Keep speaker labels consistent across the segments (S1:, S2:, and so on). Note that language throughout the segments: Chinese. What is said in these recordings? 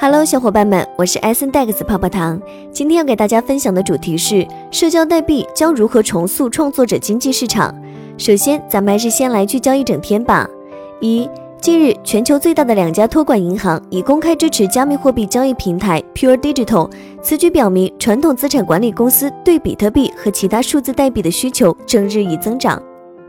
S1: Hello，小伙伴们，我是艾森 Dex 泡泡糖。今天要给大家分享的主题是社交代币将如何重塑创作者经济市场。首先，咱们还是先来聚焦一整天吧。一，近日，全球最大的两家托管银行已公开支持加密货币交易平台 Pure Digital，此举表明传统资产管理公司对比特币和其他数字代币的需求正日益增长。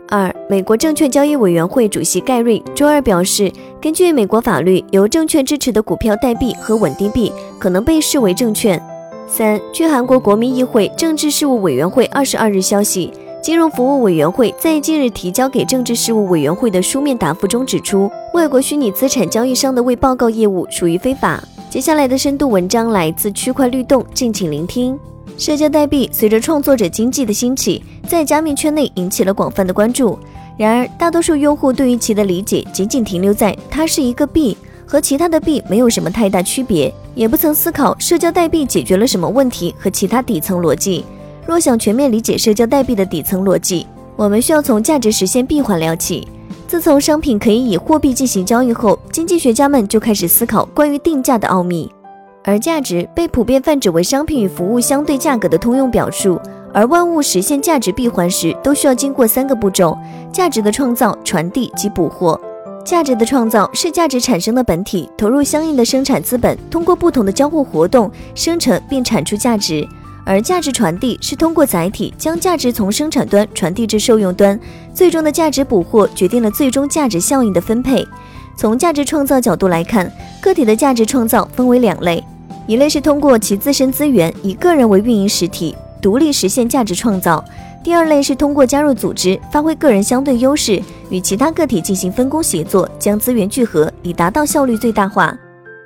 S1: 二，美国证券交易委员会主席盖瑞周二表示，根据美国法律，由证券支持的股票代币和稳定币可能被视为证券。三，据韩国国民议会政治事务委员会二十二日消息，金融服务委员会在近日提交给政治事务委员会的书面答复中指出，外国虚拟资产交易商的未报告业务属于非法。接下来的深度文章来自区块律动，敬请聆听。社交代币随着创作者经济的兴起，在加密圈内引起了广泛的关注。然而，大多数用户对于其的理解仅仅停留在它是一个币，和其他的币没有什么太大区别，也不曾思考社交代币解决了什么问题和其他底层逻辑。若想全面理解社交代币的底层逻辑，我们需要从价值实现闭环聊起。自从商品可以以货币进行交易后，经济学家们就开始思考关于定价的奥秘。而价值被普遍泛指为商品与服务相对价格的通用表述，而万物实现价值闭环时，都需要经过三个步骤：价值的创造、传递及捕获。价值的创造是价值产生的本体投入相应的生产资本，通过不同的交互活动生成并产出价值；而价值传递是通过载体将价值从生产端传递至受用端，最终的价值捕获决定了最终价值效应的分配。从价值创造角度来看，个体的价值创造分为两类。一类是通过其自身资源，以个人为运营实体，独立实现价值创造；第二类是通过加入组织，发挥个人相对优势，与其他个体进行分工协作，将资源聚合，以达到效率最大化。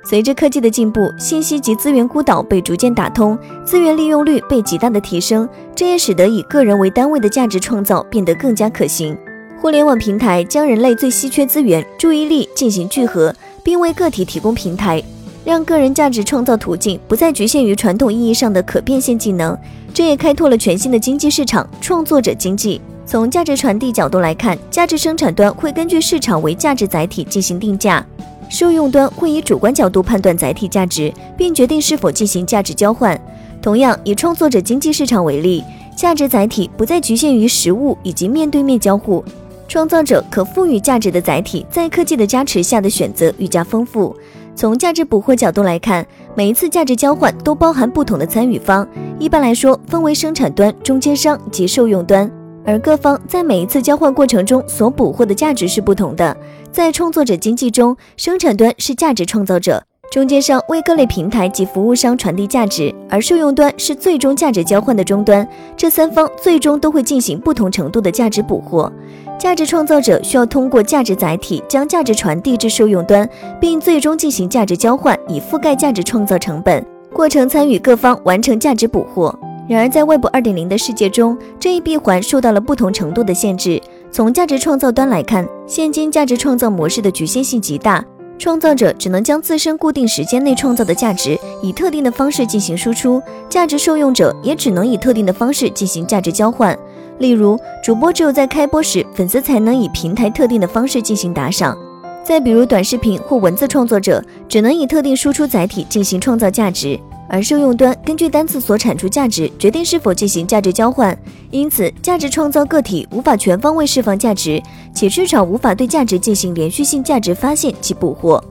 S1: 随着科技的进步，信息及资源孤岛被逐渐打通，资源利用率被极大的提升，这也使得以个人为单位的价值创造变得更加可行。互联网平台将人类最稀缺资源——注意力进行聚合，并为个体提供平台。让个人价值创造途径不再局限于传统意义上的可变现技能，这也开拓了全新的经济市场——创作者经济。从价值传递角度来看，价值生产端会根据市场为价值载体进行定价，受用端会以主观角度判断载体价值，并决定是否进行价值交换。同样，以创作者经济市场为例，价值载体不再局限于实物以及面对面交互，创造者可赋予价值的载体在科技的加持下的选择愈加丰富。从价值捕获角度来看，每一次价值交换都包含不同的参与方，一般来说分为生产端、中间商及受用端，而各方在每一次交换过程中所捕获的价值是不同的。在创作者经济中，生产端是价值创造者，中间商为各类平台及服务商传递价值，而受用端是最终价值交换的终端。这三方最终都会进行不同程度的价值捕获。价值创造者需要通过价值载体将价值传递至受用端，并最终进行价值交换，以覆盖价值创造成本。过程参与各方完成价值捕获。然而，在 Web 2.0的世界中，这一闭环受到了不同程度的限制。从价值创造端来看，现今价值创造模式的局限性极大，创造者只能将自身固定时间内创造的价值以特定的方式进行输出，价值受用者也只能以特定的方式进行价值交换。例如，主播只有在开播时，粉丝才能以平台特定的方式进行打赏；再比如，短视频或文字创作者只能以特定输出载体进行创造价值，而受用端根据单次所产出价值决定是否进行价值交换。因此，价值创造个体无法全方位释放价值，且至少无法对价值进行连续性价值发现及捕获。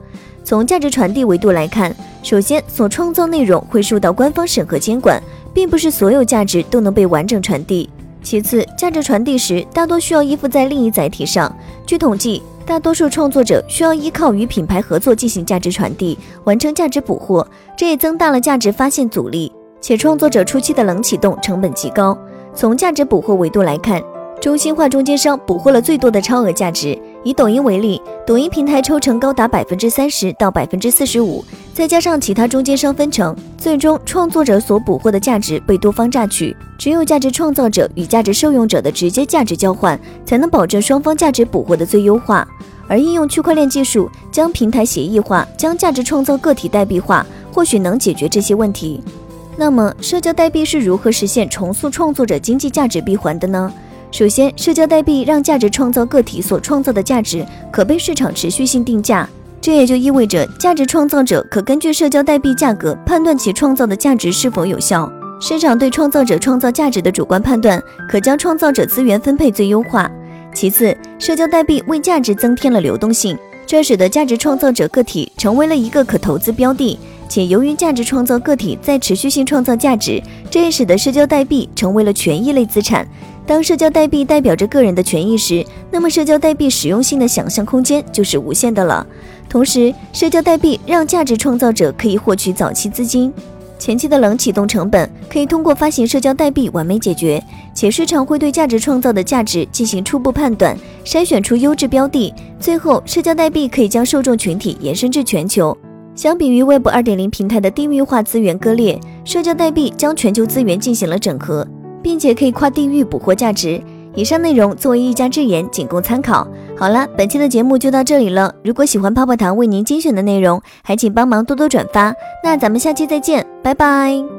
S1: 从价值传递维度来看，首先，所创造内容会受到官方审核监管，并不是所有价值都能被完整传递。其次，价值传递时大多需要依附在另一载体上。据统计，大多数创作者需要依靠与品牌合作进行价值传递，完成价值捕获，这也增大了价值发现阻力。且创作者初期的冷启动成本极高。从价值捕获维度来看，中心化中间商捕获了最多的超额价值。以抖音为例，抖音平台抽成高达百分之三十到百分之四十五，再加上其他中间商分成，最终创作者所捕获的价值被多方榨取。只有价值创造者与价值受用者的直接价值交换，才能保证双方价值捕获的最优化。而应用区块链技术，将平台协议化，将价值创造个体代币化，或许能解决这些问题。那么，社交代币是如何实现重塑创作者经济价值闭环的呢？首先，社交代币让价值创造个体所创造的价值可被市场持续性定价，这也就意味着，价值创造者可根据社交代币价格判断其创造的价值是否有效。市场对创造者创造价值的主观判断，可将创造者资源分配最优化。其次，社交代币为价值增添了流动性，这使得价值创造者个体成为了一个可投资标的。且由于价值创造个体在持续性创造价值，这也使得社交代币成为了权益类资产。当社交代币代表着个人的权益时，那么社交代币使用性的想象空间就是无限的了。同时，社交代币让价值创造者可以获取早期资金。前期的冷启动成本可以通过发行社交代币完美解决，且市场会对价值创造的价值进行初步判断，筛选出优质标的。最后，社交代币可以将受众群体延伸至全球。相比于 Web 2.0平台的地域化资源割裂，社交代币将全球资源进行了整合，并且可以跨地域捕获价值。以上内容作为一家之言，仅供参考。好了，本期的节目就到这里了。如果喜欢泡泡糖为您精选的内容，还请帮忙多多转发。那咱们下期再见，拜拜。